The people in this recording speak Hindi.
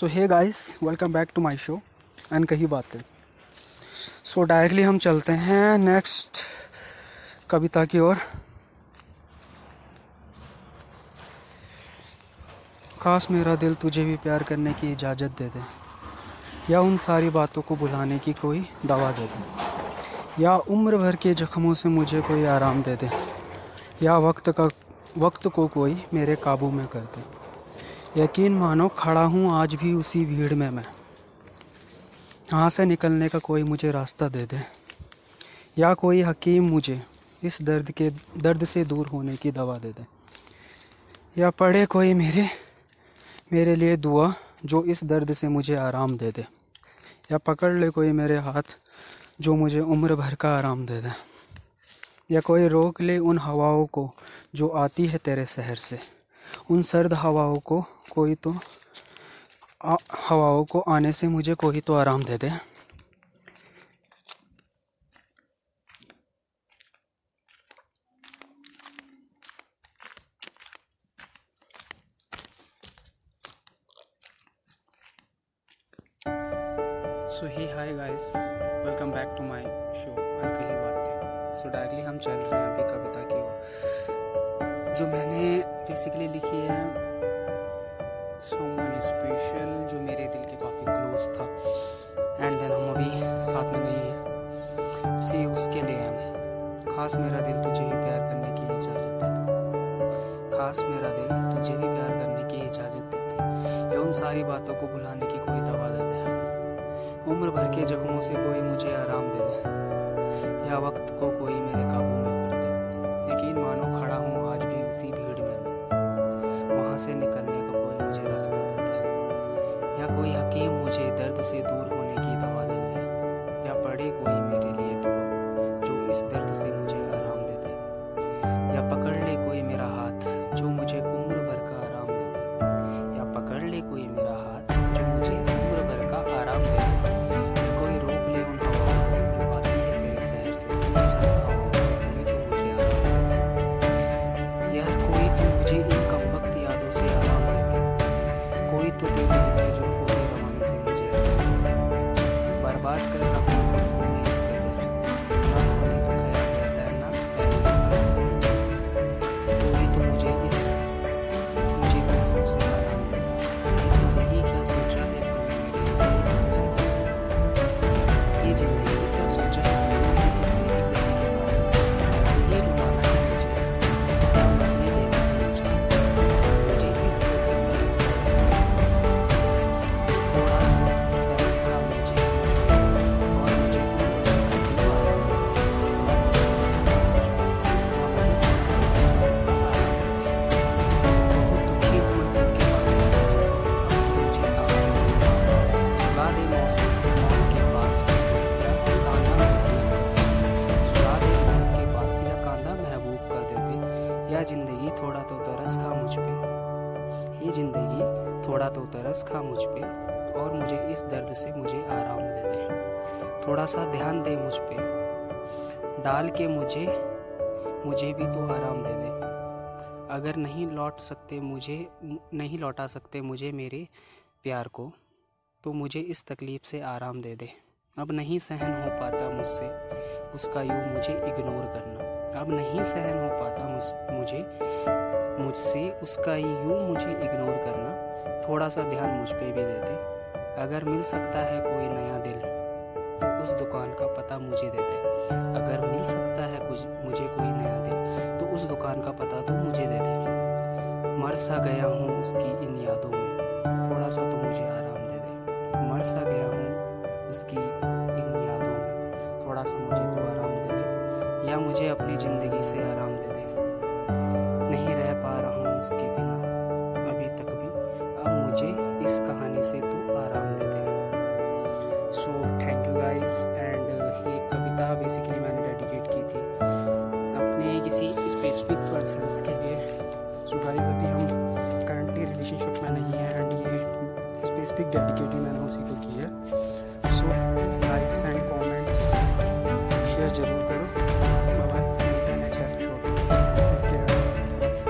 So hey guys welcome back to my show and कही बातें सो डायरेक्टली हम चलते हैं नेक्स्ट कविता की ओर। खास मेरा दिल तुझे भी प्यार करने की इजाज़त दे दे, या उन सारी बातों को भुलाने की कोई दवा दे दे, या उम्र भर के जख्मों से मुझे कोई आराम दे दे, या वक्त का, वक्त को कोई मेरे काबू में कर दे। यकीन मानो खड़ा हूँ, आज भी उसी भीड़ में मैं। यहाँ से निकलने का कोई मुझे रास्ता दे दे। या कोई हकीम मुझे इस दर्द के, दर्द से दूर होने की दवा दे दे। या पढ़े कोई मेरे मेरे लिए दुआ जो इस दर्द से मुझे आराम दे दे। या पकड़ ले कोई मेरे हाथ जो मुझे उम्र भर का आराम दे दे। या कोई रोक ले उन हवाओं को जो आती है तेरे शहर से। उन सर्द हवाओं को, कोई तो हवाओं को आने से मुझे कोई तो आराम दे दे। So hey hi guys welcome back to my show और कही बातें सो डायरेक्टली हम चल रहे हैं अभी कविता की ओर। जो मैंने बेसिकली लिखी है समवन स्पेशल जो मेरे दिल के काफ़ी क्लोज था। एंड देन हम अभी साथ में नहीं हैं। सी उसके लिए हम खास मेरा दिल तुझे ही प्यार करने की इजाज़त देता खास मेरा दिल तुझे भी प्यार करने की इजाज़त देती या उन सारी बातों को भुलाने की कोई दवा दे दे। उम्र भर के जख्मों से कोई मुझे आराम दे दे। या वक्त को कोई मेरे काबू कोई हकीम मुझे दर्द से दूर होने की दवा दे या पड़े कोई मेरे लिए दुआ, जो इस दर्द से ज़िंदगी थोड़ा तो तरस खा मुझ पे। ये ज़िंदगी थोड़ा तो तरस खा मुझ पे और मुझे इस दर्द से मुझे आराम दे दे। थोड़ा सा ध्यान दे मुझ पे। डाल के मुझे मुझे भी तो आराम दे दे। अगर नहीं लौट सकते मुझे, नहीं लौटा सकते मुझे मेरे प्यार को तो मुझे इस तकलीफ़ से आराम दे दे। अब नहीं सहन हो पाता मुझसे, उसका यूँ मुझे इग्नोर करना। अब नहीं सहन हो पाता मुझ, मुझे। मुझसे उसका यूँ मुझे इग्नोर करना थोड़ा सा ध्यान मुझ पे भी दे दे अगर मिल सकता है कोई नया दिल तो उस दुकान का पता मुझे दे दे अगर मिल सकता है कुछ, मुझे कोई नया दिल तो उस दुकान का पता तो मुझे दे दे मर सा गया हूँ उसकी इन यादों में थोड़ा सा तो मुझे आराम दे दे। मर सा गया हूँ उसकी इन इस तू आराम दे दे। So thank you guys and ये कविता बेसिकली मैंने डेडिकेट की थी अपने किसी स्पेसिफिक पर्सनस के लिए। सो गाइस अभी हम करंटली रिलेशनशिप में नहीं है एंड ये स्पेसिफिक डेडिकेट